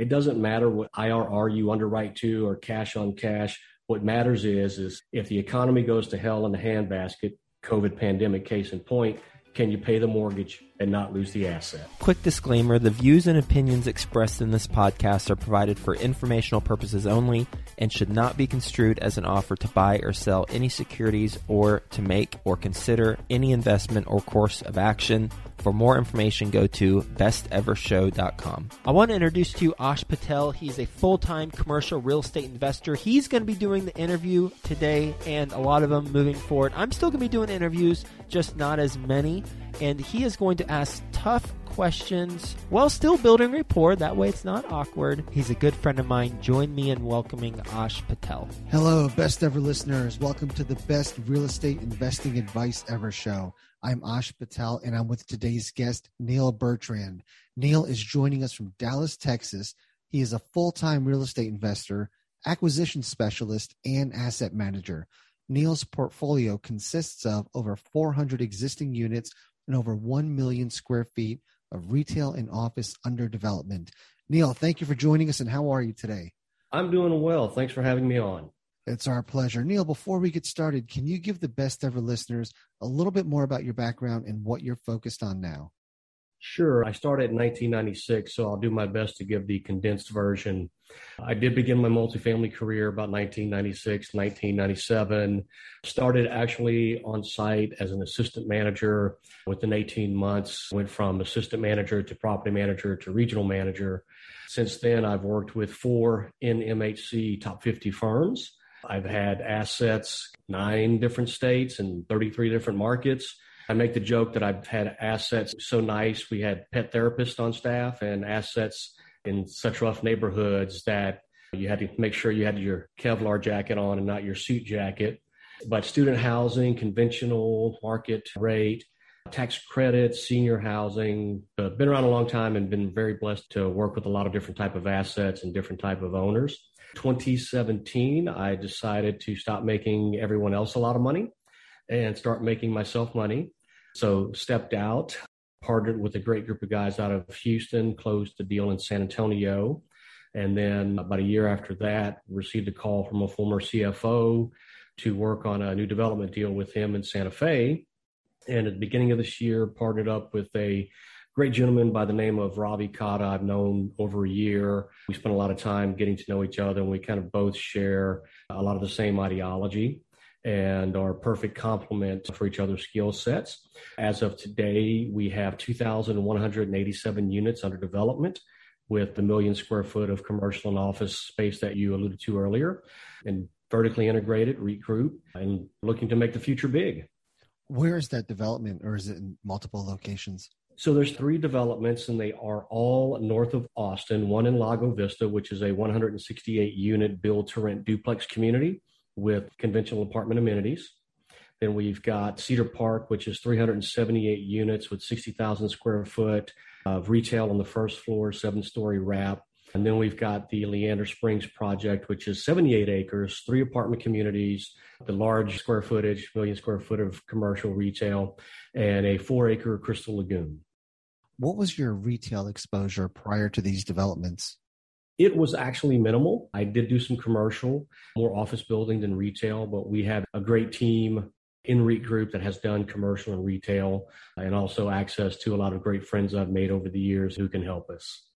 It doesn't matter what IRR you underwrite to or cash on cash. What matters is, is if the economy goes to hell in the handbasket, COVID pandemic case in point, can you pay the mortgage and not lose the asset? Quick disclaimer the views and opinions expressed in this podcast are provided for informational purposes only and should not be construed as an offer to buy or sell any securities or to make or consider any investment or course of action. For more information, go to bestevershow.com. I want to introduce to you Ash Patel. He's a full time commercial real estate investor. He's going to be doing the interview today and a lot of them moving forward. I'm still going to be doing interviews, just not as many. And he is going to ask tough questions while still building rapport. That way it's not awkward. He's a good friend of mine. Join me in welcoming Ash Patel. Hello, best ever listeners. Welcome to the best real estate investing advice ever show. I'm Ash Patel, and I'm with today's guest, Neil Bertrand. Neil is joining us from Dallas, Texas. He is a full time real estate investor, acquisition specialist, and asset manager. Neil's portfolio consists of over 400 existing units and over 1 million square feet of retail and office under development. Neil, thank you for joining us, and how are you today? I'm doing well. Thanks for having me on. It's our pleasure. Neil, before we get started, can you give the best ever listeners a little bit more about your background and what you're focused on now? Sure. I started in 1996, so I'll do my best to give the condensed version. I did begin my multifamily career about 1996, 1997. Started actually on site as an assistant manager within 18 months, went from assistant manager to property manager to regional manager. Since then, I've worked with four NMHC top 50 firms. I've had assets nine different states and 33 different markets. I make the joke that I've had assets so nice. We had pet therapists on staff and assets in such rough neighborhoods that you had to make sure you had your Kevlar jacket on and not your suit jacket. But student housing, conventional market rate, tax credits, senior housing, uh, been around a long time and been very blessed to work with a lot of different type of assets and different type of owners. 2017, I decided to stop making everyone else a lot of money and start making myself money. So stepped out, partnered with a great group of guys out of Houston, closed the deal in San Antonio. And then about a year after that, received a call from a former CFO to work on a new development deal with him in Santa Fe. And at the beginning of this year, partnered up with a great gentleman by the name of Ravi Kata. I've known over a year. We spent a lot of time getting to know each other, and we kind of both share a lot of the same ideology and are perfect complement for each other's skill sets. As of today, we have 2,187 units under development with the million square foot of commercial and office space that you alluded to earlier, and vertically integrated, REIT Group, and looking to make the future big. Where is that development, or is it in multiple locations? So there's three developments, and they are all north of Austin. One in Lago Vista, which is a 168 unit build to rent duplex community with conventional apartment amenities. Then we've got Cedar Park, which is 378 units with 60,000 square foot of retail on the first floor, seven story wrap. And then we've got the Leander Springs project, which is 78 acres, three apartment communities, the large square footage, million square foot of commercial retail, and a four acre Crystal Lagoon. What was your retail exposure prior to these developments? It was actually minimal. I did do some commercial, more office building than retail, but we have a great team in REIT Group that has done commercial and retail, and also access to a lot of great friends I've made over the years who can help us.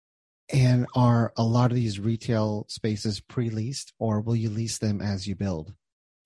And are a lot of these retail spaces pre leased, or will you lease them as you build?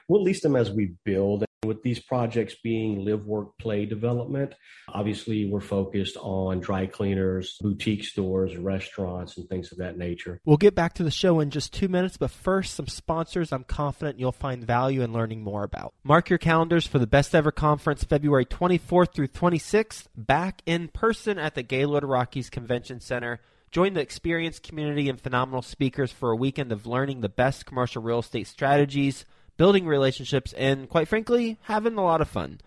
We'll lease them as we build. With these projects being live, work, play development, obviously we're focused on dry cleaners, boutique stores, restaurants, and things of that nature. We'll get back to the show in just two minutes, but first, some sponsors I'm confident you'll find value in learning more about. Mark your calendars for the Best Ever Conference February 24th through 26th, back in person at the Gaylord Rockies Convention Center. Join the experienced community and phenomenal speakers for a weekend of learning the best commercial real estate strategies building relationships, and quite frankly, having a lot of fun.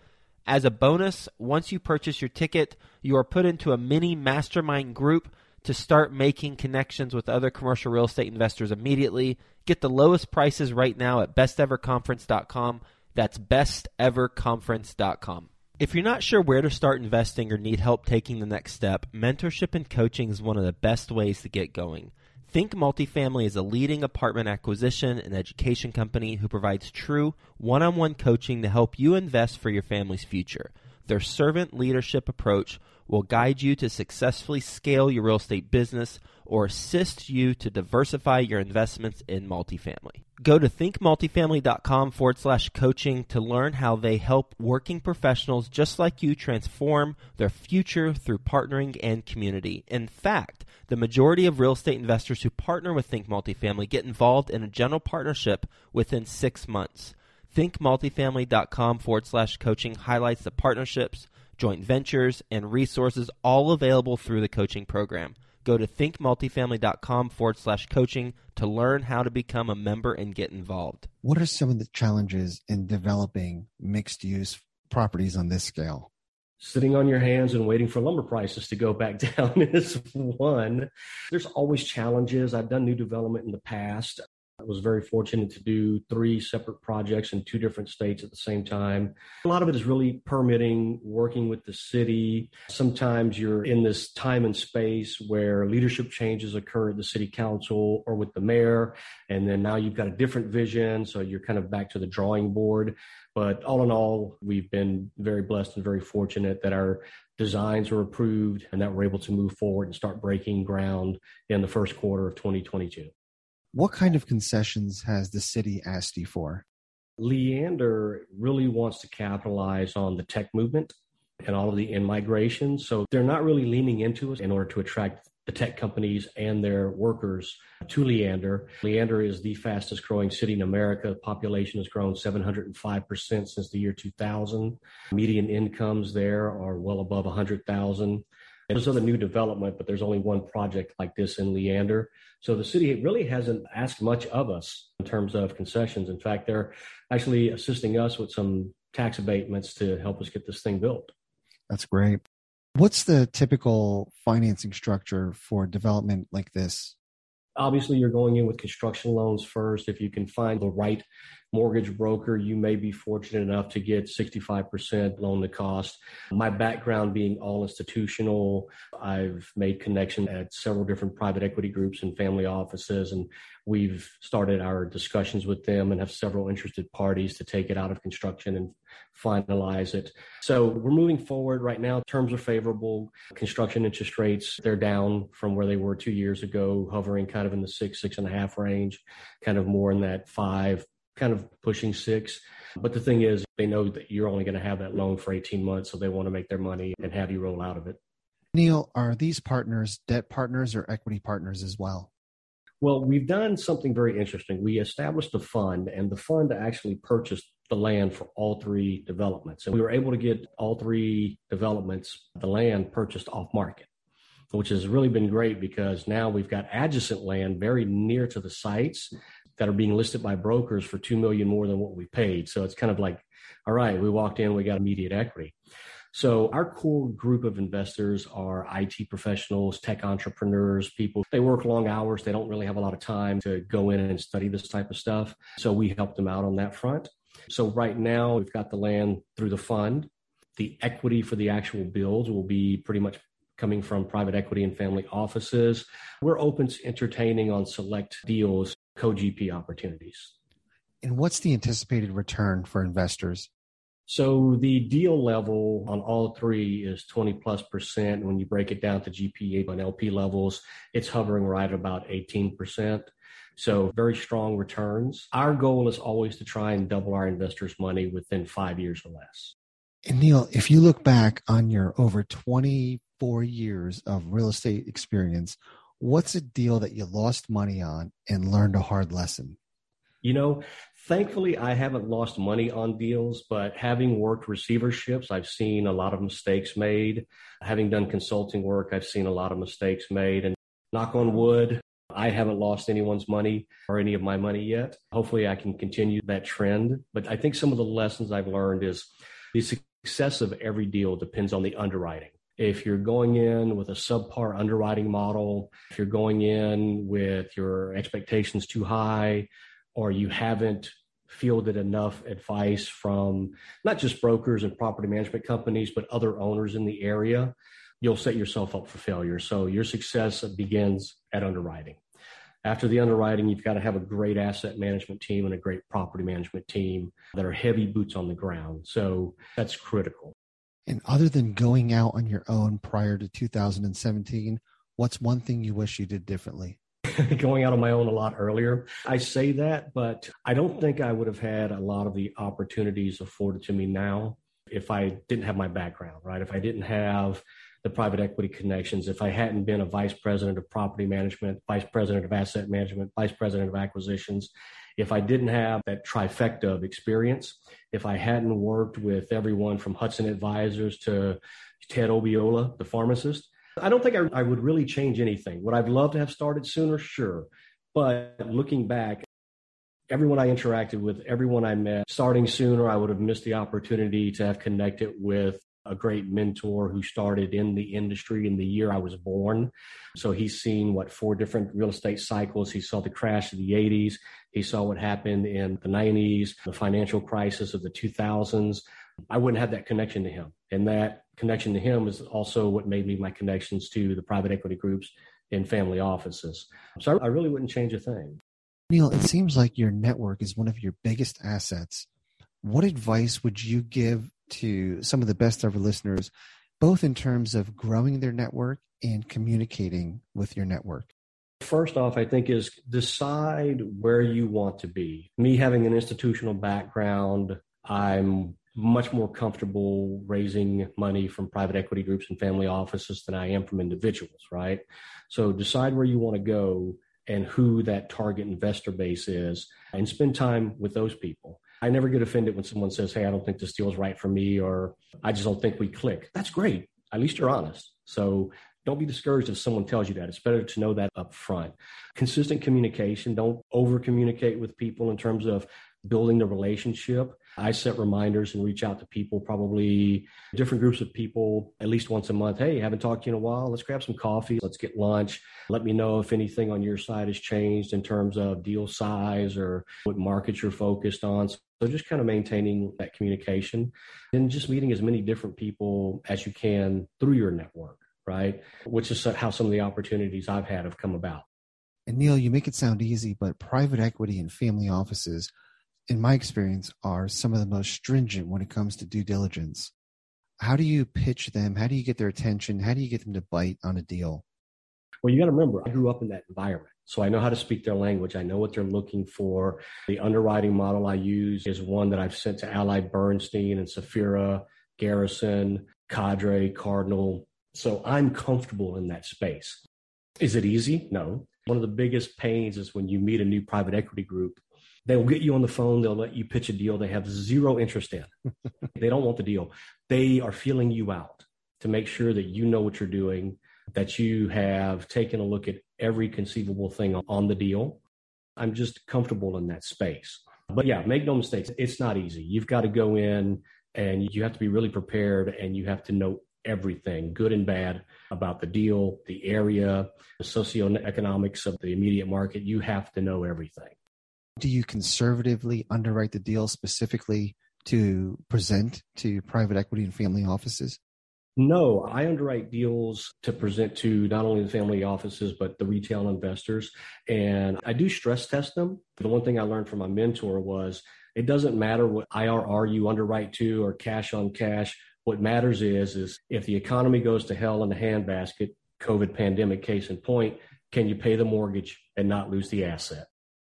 As a bonus, once you purchase your ticket, you are put into a mini mastermind group to start making connections with other commercial real estate investors immediately. Get the lowest prices right now at besteverconference.com. That's besteverconference.com. If you're not sure where to start investing or need help taking the next step, mentorship and coaching is one of the best ways to get going. Think Multifamily is a leading apartment acquisition and education company who provides true one on one coaching to help you invest for your family's future. Their servant leadership approach will guide you to successfully scale your real estate business or assist you to diversify your investments in multifamily. Go to thinkmultifamily.com forward slash coaching to learn how they help working professionals just like you transform their future through partnering and community. In fact, the majority of real estate investors who partner with Think Multifamily get involved in a general partnership within six months. ThinkMultifamily.com forward slash coaching highlights the partnerships, joint ventures, and resources all available through the coaching program. Go to thinkmultifamily.com forward slash coaching to learn how to become a member and get involved. What are some of the challenges in developing mixed use properties on this scale? Sitting on your hands and waiting for lumber prices to go back down is one. There's always challenges. I've done new development in the past. I was very fortunate to do three separate projects in two different states at the same time. A lot of it is really permitting, working with the city. Sometimes you're in this time and space where leadership changes occur at the city council or with the mayor, and then now you've got a different vision, so you're kind of back to the drawing board. But all in all, we've been very blessed and very fortunate that our designs were approved and that we're able to move forward and start breaking ground in the first quarter of 2022. What kind of concessions has the city asked you for? Leander really wants to capitalize on the tech movement and all of the in migration. So they're not really leaning into us in order to attract the tech companies and their workers to Leander. Leander is the fastest growing city in America. Population has grown 705% since the year 2000. Median incomes there are well above 100,000. There's other new development, but there's only one project like this in Leander. So the city really hasn't asked much of us in terms of concessions. In fact, they're actually assisting us with some tax abatements to help us get this thing built. That's great. What's the typical financing structure for development like this? Obviously, you're going in with construction loans first. If you can find the right mortgage broker, you may be fortunate enough to get 65% loan to cost. My background being all institutional, I've made connection at several different private equity groups and family offices, and we've started our discussions with them and have several interested parties to take it out of construction and finalize it. So we're moving forward right now. Terms are favorable. Construction interest rates, they're down from where they were two years ago, hovering kind of in the six, six and a half range, kind of more in that five kind of pushing six. But the thing is, they know that you're only going to have that loan for 18 months, so they want to make their money and have you roll out of it. Neil, are these partners debt partners or equity partners as well? Well, we've done something very interesting. We established a fund, and the fund actually purchased the land for all three developments. And we were able to get all three developments, the land purchased off market, which has really been great because now we've got adjacent land very near to the sites that are being listed by brokers for two million more than what we paid. So it's kind of like, all right, we walked in, we got immediate equity. So our core group of investors are IT professionals, tech entrepreneurs, people. They work long hours. They don't really have a lot of time to go in and study this type of stuff. So we help them out on that front. So right now we've got the land through the fund. The equity for the actual builds will be pretty much coming from private equity and family offices. We're open to entertaining on select deals co-GP opportunities. And what's the anticipated return for investors? So the deal level on all three is 20 plus percent. When you break it down to GPA and LP levels, it's hovering right about 18 percent. So very strong returns. Our goal is always to try and double our investors' money within five years or less. And Neil, if you look back on your over 24 years of real estate experience, what's a deal that you lost money on and learned a hard lesson? You know, thankfully, I haven't lost money on deals, but having worked receiverships, I've seen a lot of mistakes made. Having done consulting work, I've seen a lot of mistakes made. And knock on wood, I haven't lost anyone's money or any of my money yet. Hopefully, I can continue that trend. But I think some of the lessons I've learned is the success of every deal depends on the underwriting. If you're going in with a subpar underwriting model, if you're going in with your expectations too high, or you haven't fielded enough advice from not just brokers and property management companies, but other owners in the area, you'll set yourself up for failure. So your success begins at underwriting. After the underwriting, you've got to have a great asset management team and a great property management team that are heavy boots on the ground. So that's critical. And other than going out on your own prior to 2017, what's one thing you wish you did differently? going out on my own a lot earlier. I say that, but I don't think I would have had a lot of the opportunities afforded to me now if I didn't have my background, right? If I didn't have the private equity connections, if I hadn't been a vice president of property management, vice president of asset management, vice president of acquisitions, if I didn't have that trifecta of experience, if I hadn't worked with everyone from Hudson Advisors to Ted Obiola, the pharmacist, I don't think I, I would really change anything. Would I've loved to have started sooner? Sure. But looking back, everyone I interacted with, everyone I met, starting sooner, I would have missed the opportunity to have connected with a great mentor who started in the industry in the year I was born. So he's seen what four different real estate cycles. He saw the crash of the 80s. He saw what happened in the 90s, the financial crisis of the 2000s. I wouldn't have that connection to him. And that connection to him is also what made me my connections to the private equity groups and family offices. So I really wouldn't change a thing. Neil, it seems like your network is one of your biggest assets. What advice would you give to some of the best ever listeners, both in terms of growing their network and communicating with your network? First off, I think is decide where you want to be. Me having an institutional background, I'm much more comfortable raising money from private equity groups and family offices than I am from individuals, right? So decide where you want to go and who that target investor base is and spend time with those people. I never get offended when someone says, Hey, I don't think this deal is right for me, or I just don't think we click. That's great. At least you're honest. So don't be discouraged if someone tells you that. It's better to know that up front. Consistent communication. Don't over communicate with people in terms of building the relationship. I set reminders and reach out to people, probably different groups of people at least once a month. Hey, haven't talked to you in a while. Let's grab some coffee. Let's get lunch. Let me know if anything on your side has changed in terms of deal size or what markets you're focused on. So just kind of maintaining that communication and just meeting as many different people as you can through your network, right? Which is how some of the opportunities I've had have come about. And Neil, you make it sound easy, but private equity and family offices in my experience, are some of the most stringent when it comes to due diligence. How do you pitch them? How do you get their attention? How do you get them to bite on a deal? Well, you got to remember, I grew up in that environment. So I know how to speak their language. I know what they're looking for. The underwriting model I use is one that I've sent to AllianceBernstein and Safira, Garrison, Cadre, Cardinal. So I'm comfortable in that space. Is it easy? No. One of the biggest pains is when you meet a new private equity group they will get you on the phone. They'll let you pitch a deal they have zero interest in. they don't want the deal. They are feeling you out to make sure that you know what you're doing, that you have taken a look at every conceivable thing on the deal. I'm just comfortable in that space. But yeah, make no mistakes. It's not easy. You've got to go in and you have to be really prepared and you have to know everything, good and bad, about the deal, the area, the socioeconomics of the immediate market. You have to know everything. Do you conservatively underwrite the deal specifically to present to private equity and family offices? No, I underwrite deals to present to not only the family offices, but the retail investors. And I do stress test them. The one thing I learned from my mentor was it doesn't matter what IRR you underwrite to or cash on cash. What matters is, is if the economy goes to hell in the handbasket, COVID pandemic case in point, can you pay the mortgage and not lose the asset?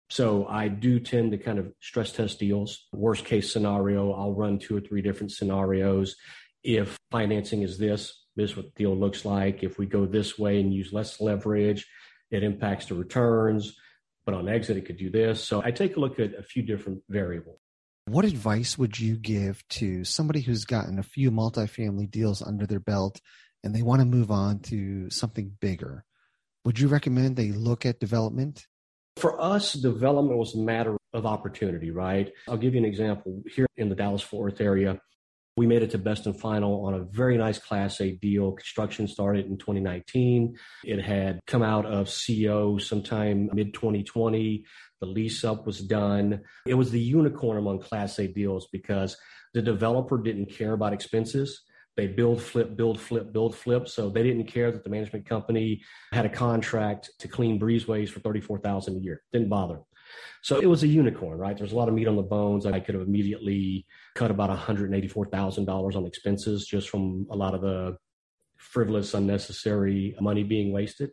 So I do tend to kind of stress test deals. Worst case scenario, I'll run two or three different scenarios. If financing is this, this is what the deal looks like. If we go this way and use less leverage, it impacts the returns. But on exit, it could do this. So I take a look at a few different variables. What advice would you give to somebody who's gotten a few multifamily deals under their belt and they want to move on to something bigger? Would you recommend they look at development for us, development was a matter of opportunity, right? I'll give you an example. Here in the Dallas Fort Worth area, we made it to best and final on a very nice Class A deal. Construction started in 2019. It had come out of CO sometime mid 2020. The lease up was done. It was the unicorn among Class A deals because the developer didn't care about expenses. They build, flip, build, flip, build, flip. So they didn't care that the management company had a contract to clean breezeways for 34000 a year. Didn't bother. So it was a unicorn, right? There's a lot of meat on the bones. I could have immediately cut about $184,000 on expenses just from a lot of the frivolous, unnecessary money being wasted.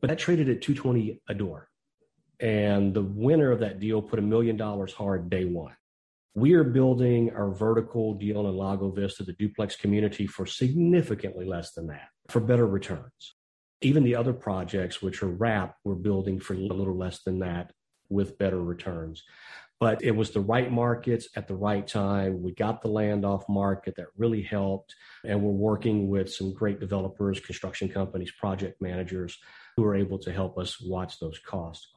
But that traded at 220 a door. And the winner of that deal put a million dollars hard day one. We are building our vertical deal in Lago Vista, the duplex community, for significantly less than that, for better returns. Even the other projects, which are wrap, we're building for a little less than that with better returns. But it was the right markets at the right time. We got the land off market that really helped. And we're working with some great developers, construction companies, project managers who are able to help us watch those costs.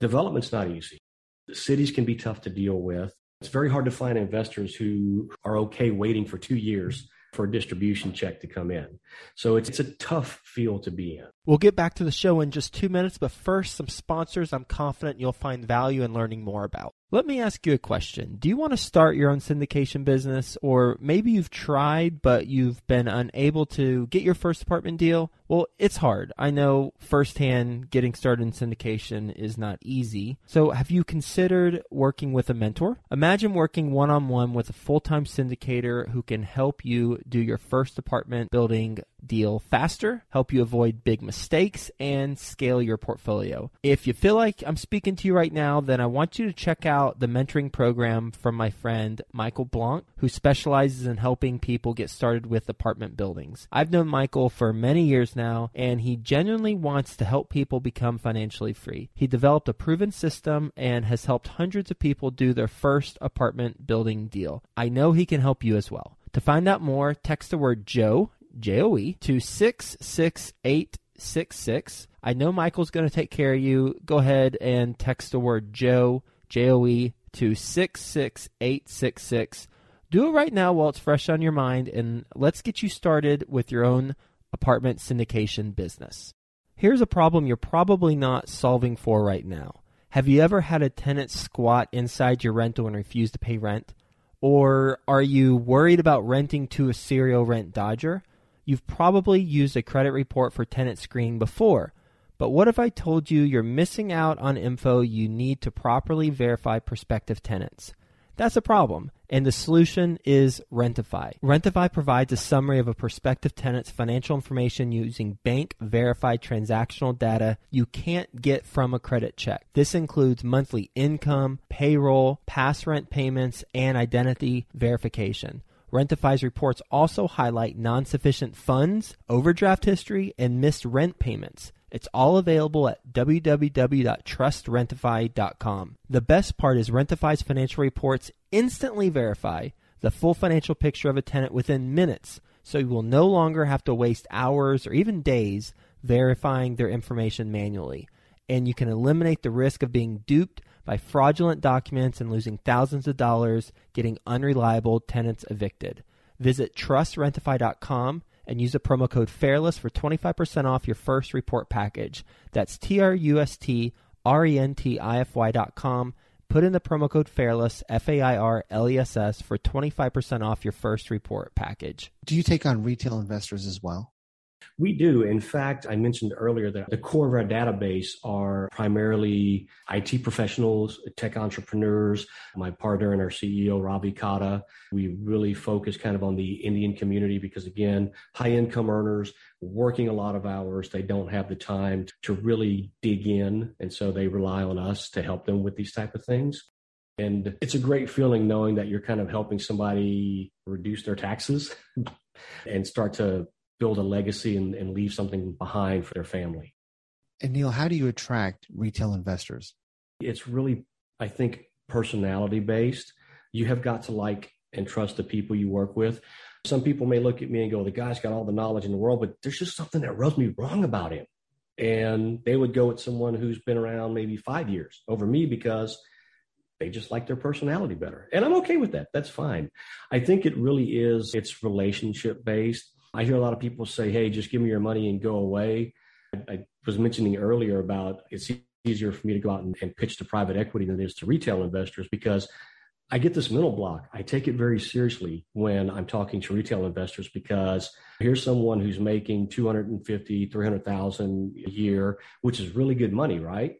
Development's not easy. The cities can be tough to deal with. It's very hard to find investors who are okay waiting for two years for a distribution check to come in. So it's, it's a tough field to be in. We'll get back to the show in just two minutes, but first, some sponsors I'm confident you'll find value in learning more about. Let me ask you a question. Do you want to start your own syndication business, or maybe you've tried but you've been unable to get your first apartment deal? Well, it's hard. I know firsthand getting started in syndication is not easy. So, have you considered working with a mentor? Imagine working one on one with a full time syndicator who can help you do your first apartment building deal faster, help you avoid big mistakes, and scale your portfolio. If you feel like I'm speaking to you right now, then I want you to check out the mentoring program from my friend Michael Blank, who specializes in helping people get started with apartment buildings. I've known Michael for many years now, and he genuinely wants to help people become financially free. He developed a proven system and has helped hundreds of people do their first apartment building deal. I know he can help you as well. To find out more, text the word Joe, J O E, to 66866. I know Michael's going to take care of you. Go ahead and text the word Joe, J O E, to 66866. Do it right now while it's fresh on your mind, and let's get you started with your own apartment syndication business. Here's a problem you're probably not solving for right now. Have you ever had a tenant squat inside your rental and refuse to pay rent? Or are you worried about renting to a serial rent dodger? You've probably used a credit report for tenant screening before, but what if I told you you're missing out on info you need to properly verify prospective tenants? That's a problem, and the solution is Rentify. Rentify provides a summary of a prospective tenant's financial information using bank verified transactional data you can't get from a credit check. This includes monthly income, payroll, past rent payments, and identity verification. Rentify's reports also highlight non sufficient funds, overdraft history, and missed rent payments. It's all available at www.trustrentify.com. The best part is Rentify's financial reports instantly verify the full financial picture of a tenant within minutes, so you will no longer have to waste hours or even days verifying their information manually. And you can eliminate the risk of being duped by fraudulent documents and losing thousands of dollars getting unreliable tenants evicted. Visit trustrentify.com and use the promo code FAIRLESS for 25% off your first report package. That's T R U S T R E N T I F Y.com. Put in the promo code FAIRLESS, F A I R L E S S, for 25% off your first report package. Do you take on retail investors as well? We do. In fact, I mentioned earlier that the core of our database are primarily IT professionals, tech entrepreneurs. My partner and our CEO, Ravi Kata, we really focus kind of on the Indian community because, again, high income earners working a lot of hours. They don't have the time to really dig in. And so they rely on us to help them with these type of things. And it's a great feeling knowing that you're kind of helping somebody reduce their taxes and start to build a legacy and, and leave something behind for their family. And Neil, how do you attract retail investors? It's really, I think, personality based. You have got to like and trust the people you work with. Some people may look at me and go, the guy's got all the knowledge in the world, but there's just something that rubs me wrong about him. And they would go with someone who's been around maybe five years over me because they just like their personality better. And I'm okay with that. That's fine. I think it really is, it's relationship based. I hear a lot of people say, hey, just give me your money and go away. I, was mentioning earlier about it's easier for me to go out and, and pitch to private equity than it is to retail investors because I get this mental block. I take it very seriously when I'm talking to retail investors because here's someone who's making 250, 300,000 a year, which is really good money, right?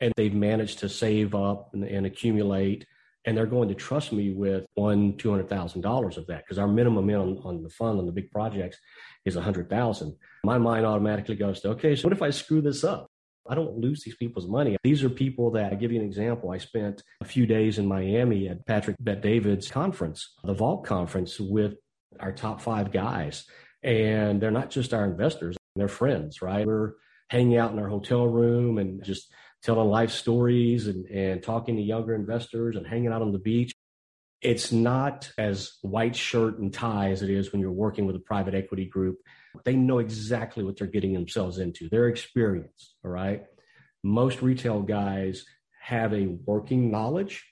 And they've managed to save up and, and accumulate and they're going to trust me with one two hundred thousand dollars of that because our minimum in on, on, the fund on the big projects is a hundred thousand. My mind automatically goes to okay, so what if I screw this up? I don't lose these people's money. These are people that I give you an example. I spent a few days in Miami at Patrick Bet David's conference, the Vault conference, with our top five guys. And they're not just our investors, they're friends, right? We're hanging out in our hotel room and just telling life stories and, and talking to younger investors and hanging out on the beach. It's not as white shirt and tie as it is when you're working with a private equity group. They know exactly what they're getting themselves into. They're experienced, all right? Most retail guys have a working knowledge,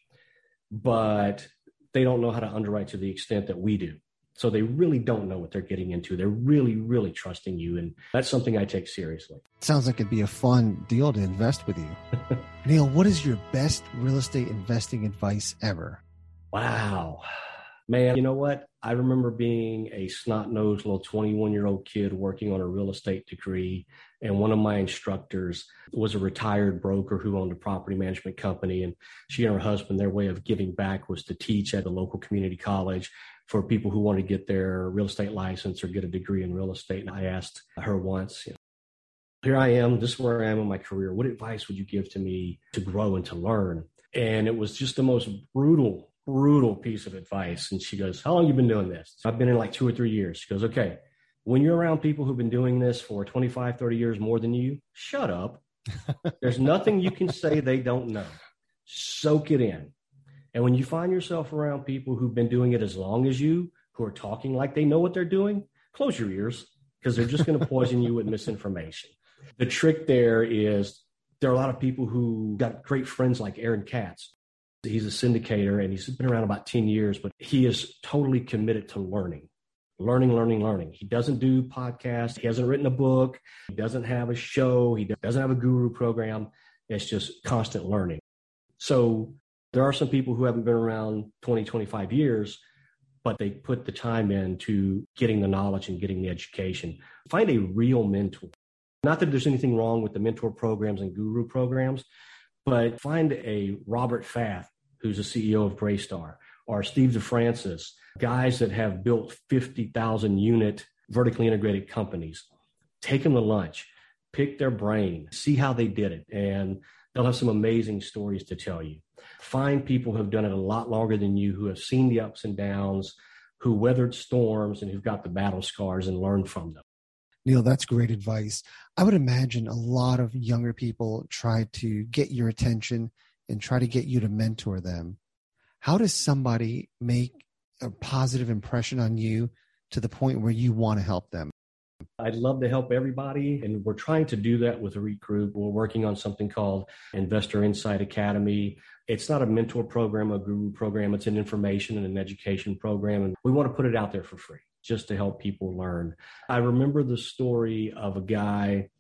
but they don't know how to underwrite to the extent that we do. So they really don't know what they're getting into. They're really, really trusting you. And that's something I take seriously. Sounds like it'd be a fun deal to invest with you. Neil, what is your best real estate investing advice ever? Wow. Man, you know what? I remember being a snot nosed little 21 year old kid working on a real estate degree. And one of my instructors was a retired broker who owned a property management company. And she and her husband, their way of giving back was to teach at a local community college for people who want to get their real estate license or get a degree in real estate. And I asked her once, you know, here I am, this is where I am in my career. What advice would you give to me to grow and to learn? And it was just the most brutal, brutal piece of advice. And she goes, How long you been doing this? I've been in like two or three years. She goes, Okay, when you're around people who've been doing this for 25, 30 years more than you, shut up. There's nothing you can say they don't know. Soak it in. And when you find yourself around people who've been doing it as long as you, who are talking like they know what they're doing, close your ears because they're just going to poison you with misinformation. The trick there is there are a lot of people who got great friends like Aaron Katz. He's a syndicator and he's been around about 10 years, but he is totally committed to learning, learning, learning, learning. He doesn't do podcasts. He hasn't written a book. He doesn't have a show. He doesn't have a guru program. It's just constant learning. So there are some people who haven't been around 20, 25 years, but they put the time into getting the knowledge and getting the education. Find a real mentor. Not that there's anything wrong with the mentor programs and guru programs, but find a Robert Faith, who's the CEO of Greystar, or Steve DeFrancis, guys that have built 50,000 unit vertically integrated companies. Take them to lunch, pick their brain, see how they did it, and they'll have some amazing stories to tell you. Find people who have done it a lot longer than you, who have seen the ups and downs, who weathered storms, and who've got the battle scars and learned from them. Neil, that's great advice. I would imagine a lot of younger people try to get your attention and try to get you to mentor them. How does somebody make a positive impression on you to the point where you want to help them? I'd love to help everybody, and we're trying to do that with a REIT group. We're working on something called Investor Insight Academy. It's not a mentor program, a guru program. It's an information and an education program, and we want to put it out there for free just to help people learn. I remember the story of a guy,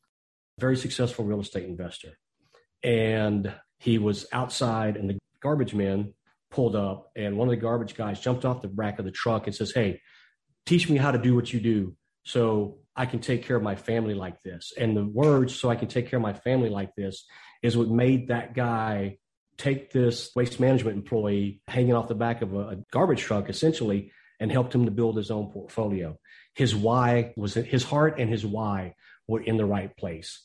very successful real estate investor, and he was outside, and the garbage men pulled up, and one of the garbage guys jumped off the back of the truck and says, "Hey, teach me how to do what you do." So I can take care of my family like this. And the words, so I can take care of my family like this, is what made that guy take this waste management employee hanging off the back of a garbage truck, essentially, and helped him to build his own portfolio. His why was his heart and his why were in the right place.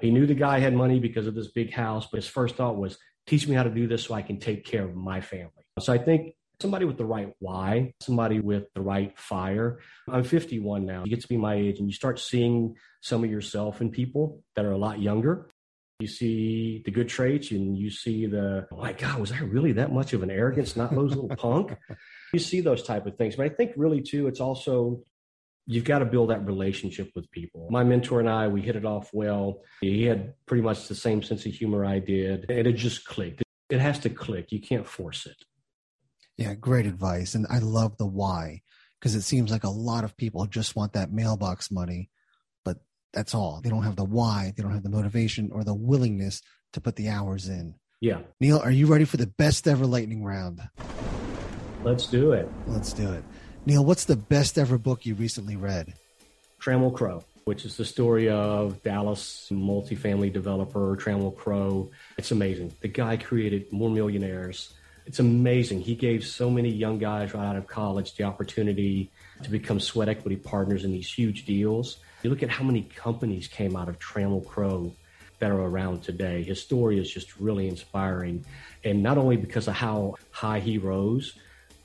He knew the guy had money because of this big house, but his first thought was, teach me how to do this so I can take care of my family. So I think somebody with the right why, somebody with the right fire. I'm 51 now. You get to be my age and you start seeing some of yourself in people that are a lot younger. You see the good traits and you see the, oh my God, was I really that much of an arrogance, not those little punk? You see those type of things. But I think really too, it's also you've got to build that relationship with people. My mentor and I, we hit it off well. He had pretty much the same sense of humor I did, and it just clicked. It has to click. You can't force it. Yeah, great advice. And I love the why because it seems like a lot of people just want that mailbox money, but that's all. They don't have the why, they don't have the motivation or the willingness to put the hours in. Yeah. Neil, are you ready for the best ever lightning round? Let's do it. Let's do it. Neil, what's the best ever book you recently read? Trammell Crow, which is the story of Dallas multifamily developer Trammell Crow. It's amazing. The guy created more millionaires. It's amazing. He gave so many young guys right out of college the opportunity to become sweat equity partners in these huge deals. You look at how many companies came out of Trammell Crow that are around today. His story is just really inspiring. And not only because of how high he rose,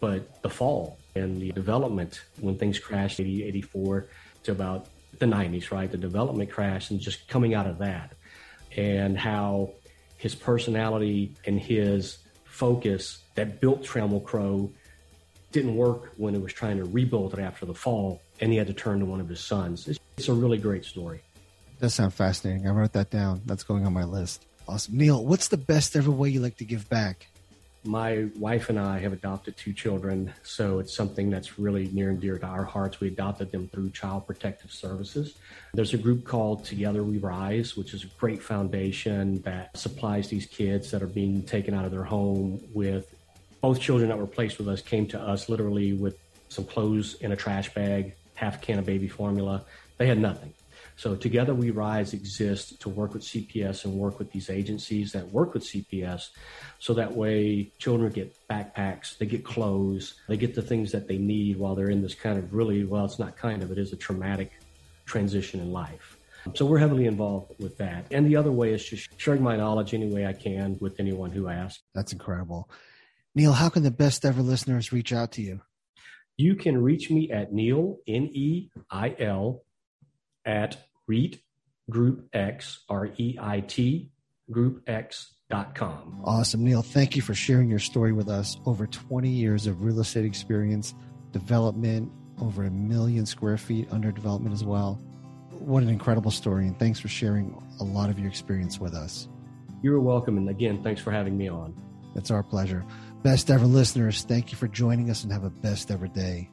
but the fall and the development when things crashed 80, 84 to about the 90s, right? The development crash and just coming out of that. And how his personality and his focus that built Trammell Crow didn't work when it was trying to rebuild it after the fall, and he had to turn to one of his sons. It's, it's a really great story. That sounds fascinating. I wrote that down. That's going on my list. Awesome. Neil, what's the best ever way you like to give back? My wife and I have adopted two children, so it's something that's really near and dear to our hearts. We adopted them through Child Protective Services. There's a group called Together We Rise, which is a great foundation that supplies these kids that are being taken out of their home with both children that were placed with us came to us literally with some clothes in a trash bag, half a can of baby formula. They had nothing. So Together We Rise exists to work with CPS and work with these agencies that work with CPS. So that way children get backpacks, they get clothes, they get the things that they need while they're in this kind of really, well, it's not kind of, it is a traumatic transition in life. So we're heavily involved with that. And the other way is just sharing my knowledge any way I can with anyone who asks. That's incredible. Neil, how can the best ever listeners reach out to you? You can reach me at Neil, N E I L, at REIT Group X, R E I T, Group X.com. Awesome. Neil, thank you for sharing your story with us. Over 20 years of real estate experience, development, over a million square feet under development as well. What an incredible story. And thanks for sharing a lot of your experience with us. You're welcome. And again, thanks for having me on. It's our pleasure. Best ever listeners, thank you for joining us and have a best ever day.